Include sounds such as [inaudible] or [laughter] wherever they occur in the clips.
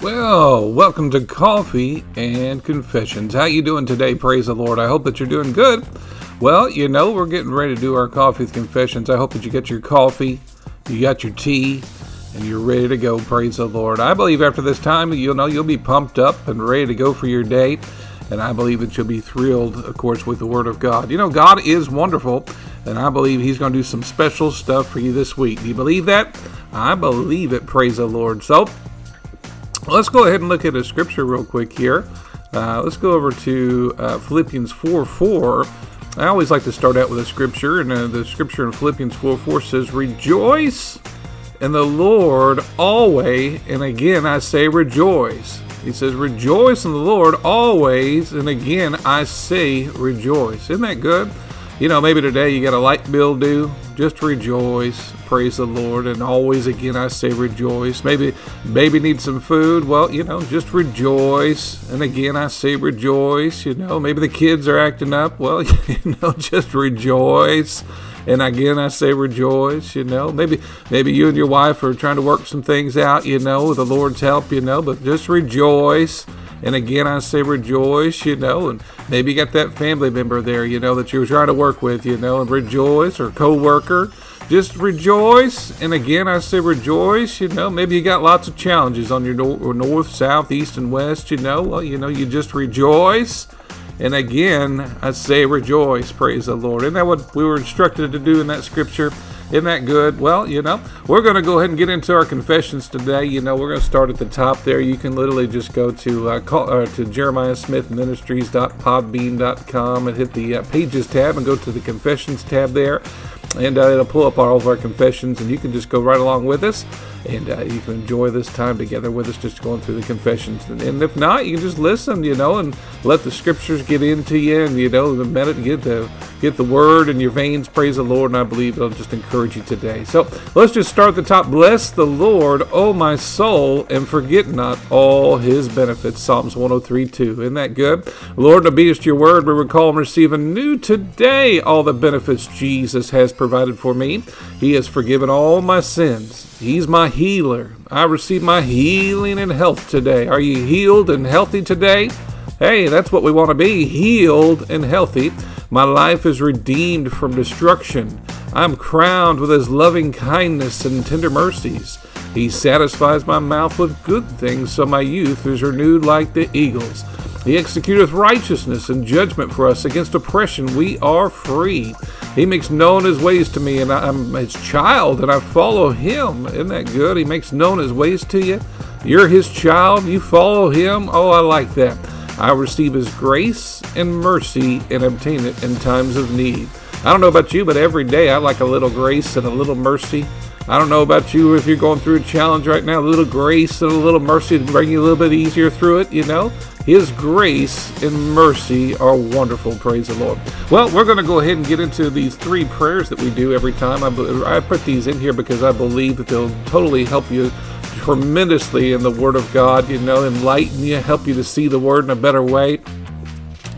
Well, welcome to Coffee and Confessions. How you doing today? Praise the Lord. I hope that you're doing good. Well, you know, we're getting ready to do our coffee with confessions. I hope that you get your coffee, you got your tea, and you're ready to go. Praise the Lord. I believe after this time, you'll know you'll be pumped up and ready to go for your day. And I believe that you'll be thrilled, of course, with the Word of God. You know, God is wonderful, and I believe He's going to do some special stuff for you this week. Do you believe that? I believe it. Praise the Lord. So, let's go ahead and look at a scripture real quick here. Uh, let's go over to uh, Philippians 4 4. I always like to start out with a scripture, and uh, the scripture in Philippians 4 4 says, Rejoice in the Lord always, and again I say rejoice. He says, Rejoice in the Lord always, and again I say rejoice. Isn't that good? You know, maybe today you got a light bill due. Just rejoice. Praise the Lord. And always again I say rejoice. Maybe baby needs some food. Well, you know, just rejoice. And again I say rejoice. You know, maybe the kids are acting up. Well, [laughs] you know, just rejoice. And again, I say rejoice, you know. Maybe maybe you and your wife are trying to work some things out, you know, with the Lord's help, you know, but just rejoice. And again, I say rejoice, you know, and maybe you got that family member there, you know, that you're trying to work with, you know, and rejoice, or co-worker. Just rejoice. And again, I say rejoice, you know. Maybe you got lots of challenges on your north, south, east, and west, you know. Well, you know, you just rejoice. And again, I say rejoice. Praise the Lord. Isn't that what we were instructed to do in that scripture? Isn't that good? Well, you know, we're going to go ahead and get into our confessions today. You know, we're going to start at the top there. You can literally just go to uh, call, uh, to Jeremiah Smith Ministries.podbean.com and hit the uh, pages tab and go to the confessions tab there and uh, it'll pull up all of our confessions, and you can just go right along with us, and uh, you can enjoy this time together with us, just going through the confessions. And, and, if not, you can just listen, you know, and let the scriptures get into you, and you know, the minute get the get the word in your veins. Praise the Lord, and I believe it'll just encourage you today. So let's just start at the top. Bless the Lord, O my soul, and forget not all His benefits. Psalms 103:2. Isn't that good? Lord, obedience to your word, we recall and receive anew today all the benefits Jesus has provided for me. He has forgiven all my sins. He's my healer. I receive my healing and health today. Are you healed and healthy today? Hey, that's what we want to be healed and healthy. My life is redeemed from destruction. I'm crowned with his loving kindness and tender mercies. He satisfies my mouth with good things, so my youth is renewed like the eagles. He executeth righteousness and judgment for us. Against oppression we are free. He makes known his ways to me, and I'm his child, and I follow him. Isn't that good? He makes known his ways to you. You're his child. You follow him. Oh, I like that. I receive his grace and mercy and obtain it in times of need. I don't know about you, but every day I like a little grace and a little mercy. I don't know about you if you're going through a challenge right now, a little grace and a little mercy to bring you a little bit easier through it, you know? His grace and mercy are wonderful. Praise the Lord. Well, we're going to go ahead and get into these three prayers that we do every time. I, I put these in here because I believe that they'll totally help you tremendously in the Word of God, you know, enlighten you, help you to see the Word in a better way.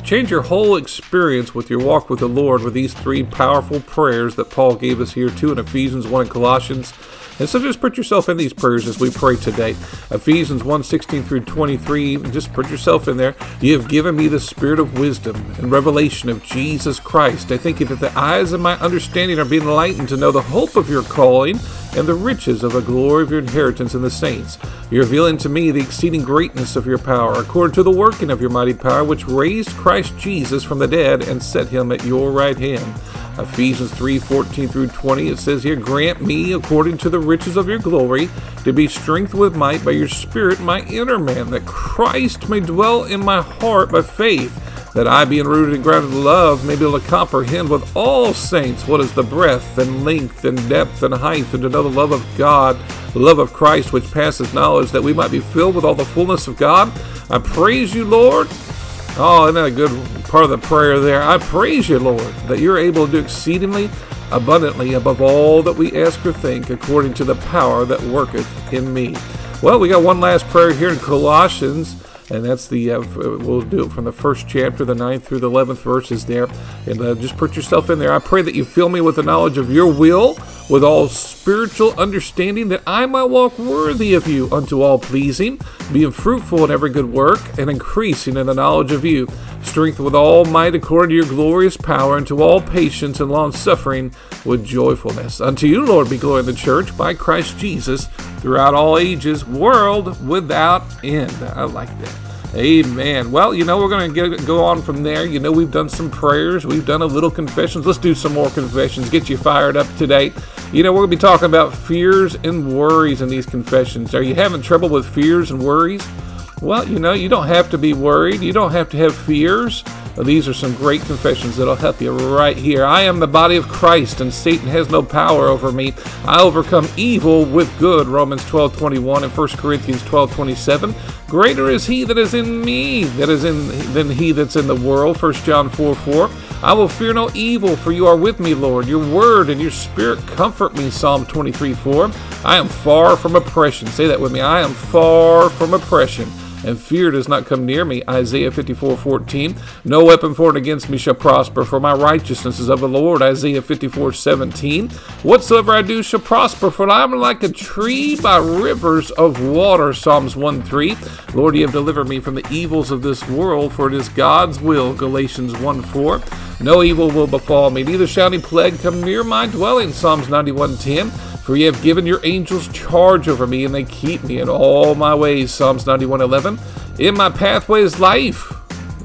Change your whole experience with your walk with the Lord with these three powerful prayers that Paul gave us here, two in Ephesians, one in Colossians. And so just put yourself in these prayers as we pray today. Ephesians 1 16 through 23, just put yourself in there. You have given me the spirit of wisdom and revelation of Jesus Christ. I thank you that the eyes of my understanding are being enlightened to know the hope of your calling and the riches of the glory of your inheritance in the saints. You're revealing to me the exceeding greatness of your power, according to the working of your mighty power, which raised Christ Jesus from the dead and set him at your right hand. Ephesians 3 14 through 20, it says here, Grant me, according to the riches of your glory, to be strengthened with might by your Spirit, my inner man, that Christ may dwell in my heart by faith that I, being rooted and grounded in love, may be able to comprehend with all saints what is the breadth and length and depth and height, and to know the love of God, the love of Christ which passes knowledge, that we might be filled with all the fullness of God. I praise you, Lord. Oh, isn't that a good part of the prayer there? I praise you, Lord, that you're able to do exceedingly abundantly above all that we ask or think, according to the power that worketh in me. Well, we got one last prayer here in Colossians and that's the uh, we'll do it from the first chapter, the ninth through the eleventh verses there, and uh, just put yourself in there. I pray that you fill me with the knowledge of your will, with all spiritual understanding, that I might walk worthy of you unto all pleasing, being fruitful in every good work, and increasing in the knowledge of you, strength with all might according to your glorious power, unto all patience and long suffering with joyfulness. Unto you, Lord, be glory in the church by Christ Jesus throughout all ages, world without end. I like that. Amen. Well, you know, we're going to go on from there. You know, we've done some prayers, we've done a little confessions. Let's do some more confessions, get you fired up today. You know, we're going to be talking about fears and worries in these confessions. Are you having trouble with fears and worries? Well, you know, you don't have to be worried, you don't have to have fears. These are some great confessions that'll help you right here. I am the body of Christ, and Satan has no power over me. I overcome evil with good. Romans 12 21 and 1 Corinthians 12 27. Greater is he that is in me that is in than he that's in the world. 1 John 4 4. I will fear no evil, for you are with me, Lord. Your word and your spirit comfort me. Psalm 23 4. I am far from oppression. Say that with me. I am far from oppression and fear does not come near me. Isaiah 54 14. No weapon formed against me shall prosper, for my righteousness is of the Lord. Isaiah 54 17. Whatsoever I do shall prosper, for I am like a tree by rivers of water. Psalms 1 3. Lord, you have delivered me from the evils of this world, for it is God's will. Galatians 1 4. No evil will befall me, neither shall any plague come near my dwelling. Psalms 91 10. For ye have given your angels charge over me, and they keep me in all my ways. Psalms 91:11. In my pathway is life.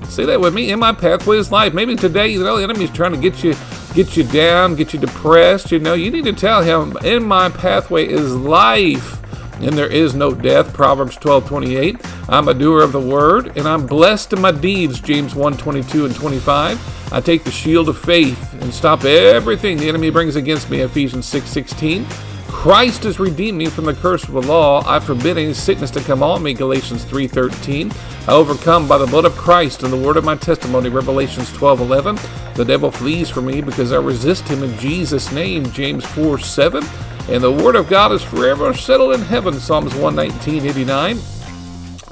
Say that with me. In my pathway is life. Maybe today, you know, the enemy's trying to get you get you down, get you depressed. You know, you need to tell him, in my pathway is life. And there is no death. Proverbs 12:28. I'm a doer of the word, and I'm blessed in my deeds. James 1:22 and 25. I take the shield of faith and stop everything the enemy brings against me. Ephesians 6:16. Christ has redeemed me from the curse of the law. I forbid any sickness to come on me. Galatians 3:13. I overcome by the blood of Christ and the word of my testimony. Revelations 12:11. The devil flees from me because I resist him in Jesus' name. James 4:7. And the word of God is forever settled in heaven. Psalms 119:89.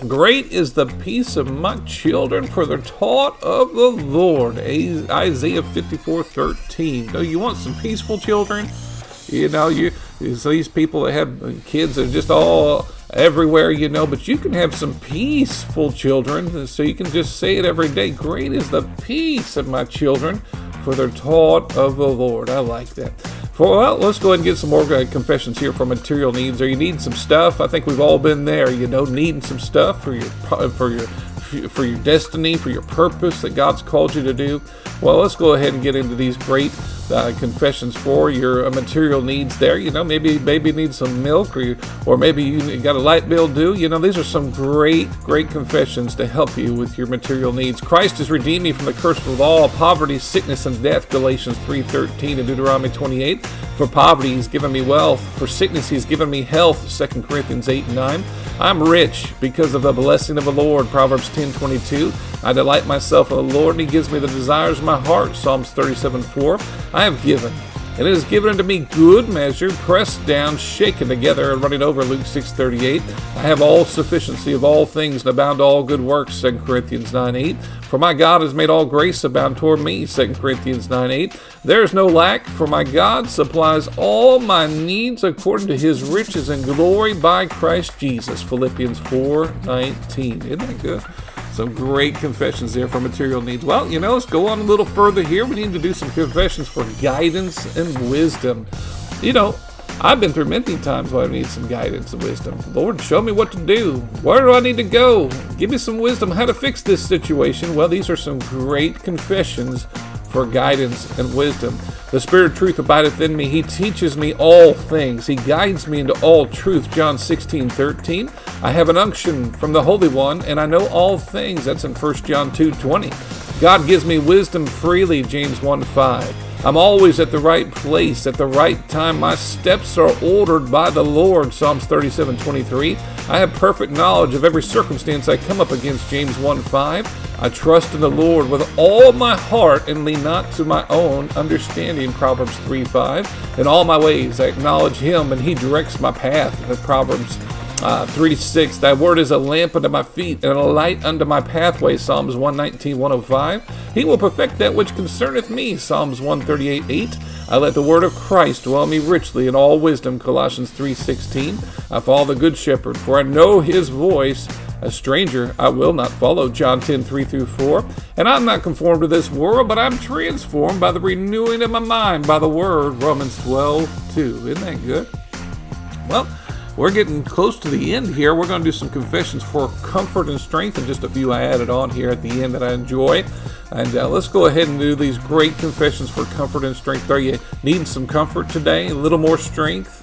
Great is the peace of my children, for they're taught of the Lord. Isaiah 54:13. Do you want some peaceful children? You know, you these people that have kids are just all everywhere, you know, but you can have some peaceful children. So you can just say it every day. Great is the peace of my children, for they're taught of the Lord. I like that. For, well, let's go ahead and get some more uh, confessions here for material needs. Are you need some stuff. I think we've all been there, you know, needing some stuff for your for your for your destiny, for your purpose that God's called you to do. Well, let's go ahead and get into these great uh, confessions for your uh, material needs there. You know, maybe maybe you need some milk, or you, or maybe you got a light bill due. You know, these are some great great confessions to help you with your material needs. Christ has redeemed me from the curse of all poverty, sickness, and death. Galatians 3:13 and Deuteronomy 28. For poverty, He's given me wealth. For sickness, He's given me health. 2 Corinthians 8 and 9. I'm rich because of the blessing of the Lord. Proverbs 10:22. I delight myself in the Lord, and He gives me the desires of my heart. Psalms 37:4. I have given, and it is given unto me good measure, pressed down, shaken together, and running over. Luke 6:38. I have all sufficiency of all things, and abound to all good works. 2 Corinthians 9:8. For my God has made all grace abound toward me. 2 Corinthians 9:8. There is no lack, for my God supplies all my needs according to His riches and glory by Christ Jesus. Philippians 4:19. Isn't that good? Some great confessions there for material needs. Well, you know, let's go on a little further here. We need to do some confessions for guidance and wisdom. You know, I've been through many times where I need some guidance and wisdom. Lord, show me what to do. Where do I need to go? Give me some wisdom how to fix this situation. Well, these are some great confessions for guidance and wisdom. The Spirit of truth abideth in me. He teaches me all things. He guides me into all truth. John 16, 13. I have an unction from the Holy One, and I know all things. That's in 1 John 2, 20. God gives me wisdom freely. James 1, 5. I'm always at the right place at the right time. My steps are ordered by the Lord. Psalms 37, 23. I have perfect knowledge of every circumstance I come up against. James 1, 5. I trust in the Lord with all my heart and lean not to my own understanding. Proverbs 3 5. In all my ways I acknowledge him and he directs my path. Proverbs Uh, 3 6, Thy word is a lamp unto my feet and a light unto my pathway. Psalms 119, 105. He will perfect that which concerneth me. Psalms 138, 8. I let the word of Christ dwell me richly in all wisdom. Colossians 3:16. I follow the good shepherd, for I know his voice. A stranger I will not follow. John 10, 3 through 4. And I'm not conformed to this world, but I'm transformed by the renewing of my mind by the word. Romans 12, 2. Isn't that good? Well, we're getting close to the end here. We're going to do some confessions for comfort and strength, and just a few I added on here at the end that I enjoy. And uh, let's go ahead and do these great confessions for comfort and strength. Are you needing some comfort today? A little more strength?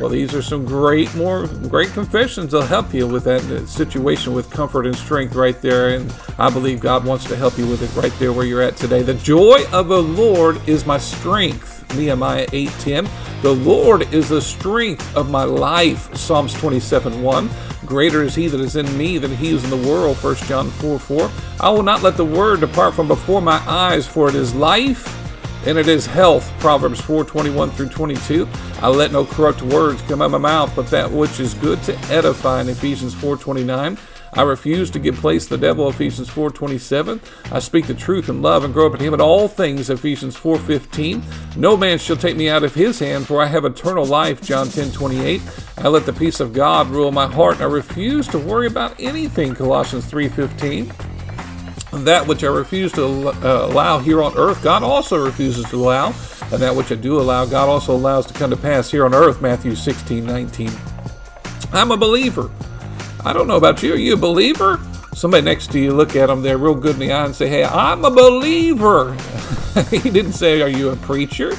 Well, these are some great, more great confessions. They'll help you with that uh, situation with comfort and strength right there. And I believe God wants to help you with it right there where you're at today. The joy of the Lord is my strength. Nehemiah 8:10. The Lord is the strength of my life. Psalms 27:1. Greater is he that is in me than he is in the world. 1 John 4 4. I will not let the word depart from before my eyes, for it is life and it is health. Proverbs 4 21 through 22. I let no corrupt words come out of my mouth, but that which is good to edify in Ephesians 4 29. I refuse to give place to the devil, Ephesians 4.27. I speak the truth in love and grow up in him in all things, Ephesians 4.15. No man shall take me out of his hand, for I have eternal life, John 10.28. I let the peace of God rule my heart, and I refuse to worry about anything, Colossians 3.15 that which I refuse to uh, allow here on earth, God also refuses to allow. And that which I do allow, God also allows to come to pass here on earth, Matthew 16, 19. I'm a believer. I don't know about you. Are you a believer? Somebody next to you look at them, they're real good in the eye and say, Hey, I'm a believer. [laughs] he didn't say, Are you a preacher?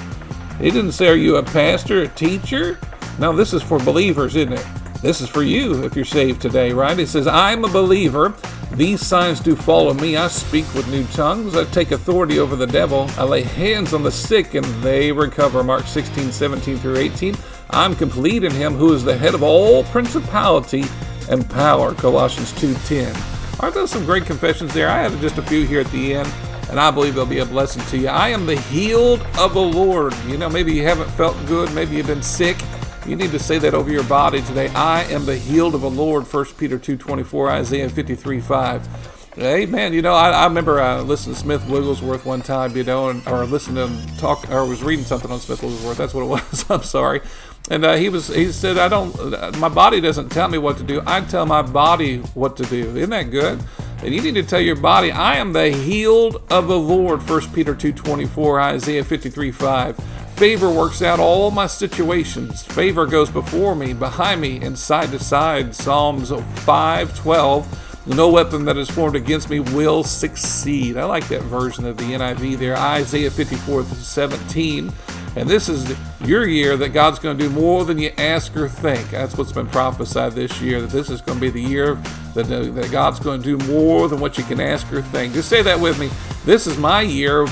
He didn't say, Are you a pastor, a teacher? No, this is for believers, isn't it? This is for you if you're saved today, right? It says, I'm a believer. These signs do follow me. I speak with new tongues. I take authority over the devil. I lay hands on the sick and they recover. Mark 16, 17 through 18. I'm complete in him who is the head of all principality and power. Colossians 2:10. Aren't those some great confessions there? I have just a few here at the end, and I believe they'll be a blessing to you. I am the healed of the Lord. You know, maybe you haven't felt good, maybe you've been sick. You need to say that over your body today. I am the healed of the Lord. 1 Peter 2:24, Isaiah 53:5. Hey man, you know I, I remember uh, listened to Smith Wigglesworth one time, you know, and, or listened to him talk, or was reading something on Smith Wigglesworth. That's what it was. [laughs] I'm sorry, and uh, he was he said, "I don't. My body doesn't tell me what to do. I tell my body what to do." Isn't that good? And you need to tell your body, "I am the healed of the Lord." 1 Peter two twenty four, Isaiah fifty three five. Favor works out all my situations. Favor goes before me, behind me, and side to side. Psalms five twelve. No weapon that is formed against me will succeed. I like that version of the NIV there. Isaiah 54 17. And this is your year that God's going to do more than you ask or think. That's what's been prophesied this year, that this is going to be the year that, uh, that God's going to do more than what you can ask or think. Just say that with me. This is my year.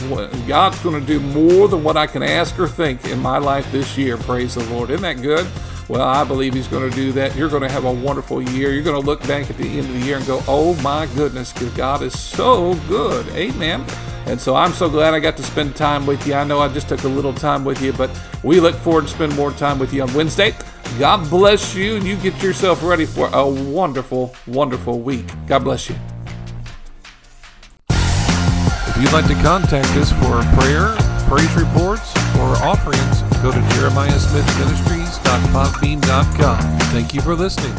God's going to do more than what I can ask or think in my life this year. Praise the Lord. Isn't that good? Well, I believe He's going to do that. You're going to have a wonderful year. You're going to look back at the end of the year and go, oh my goodness, because God is so good. Amen. And so I'm so glad I got to spend time with you. I know I just took a little time with you, but we look forward to spend more time with you on Wednesday. God bless you, and you get yourself ready for a wonderful, wonderful week. God bless you. If you'd like to contact us for prayer, praise reports, or offerings, go to jeremiahsmithministries.podbean.com. Thank you for listening.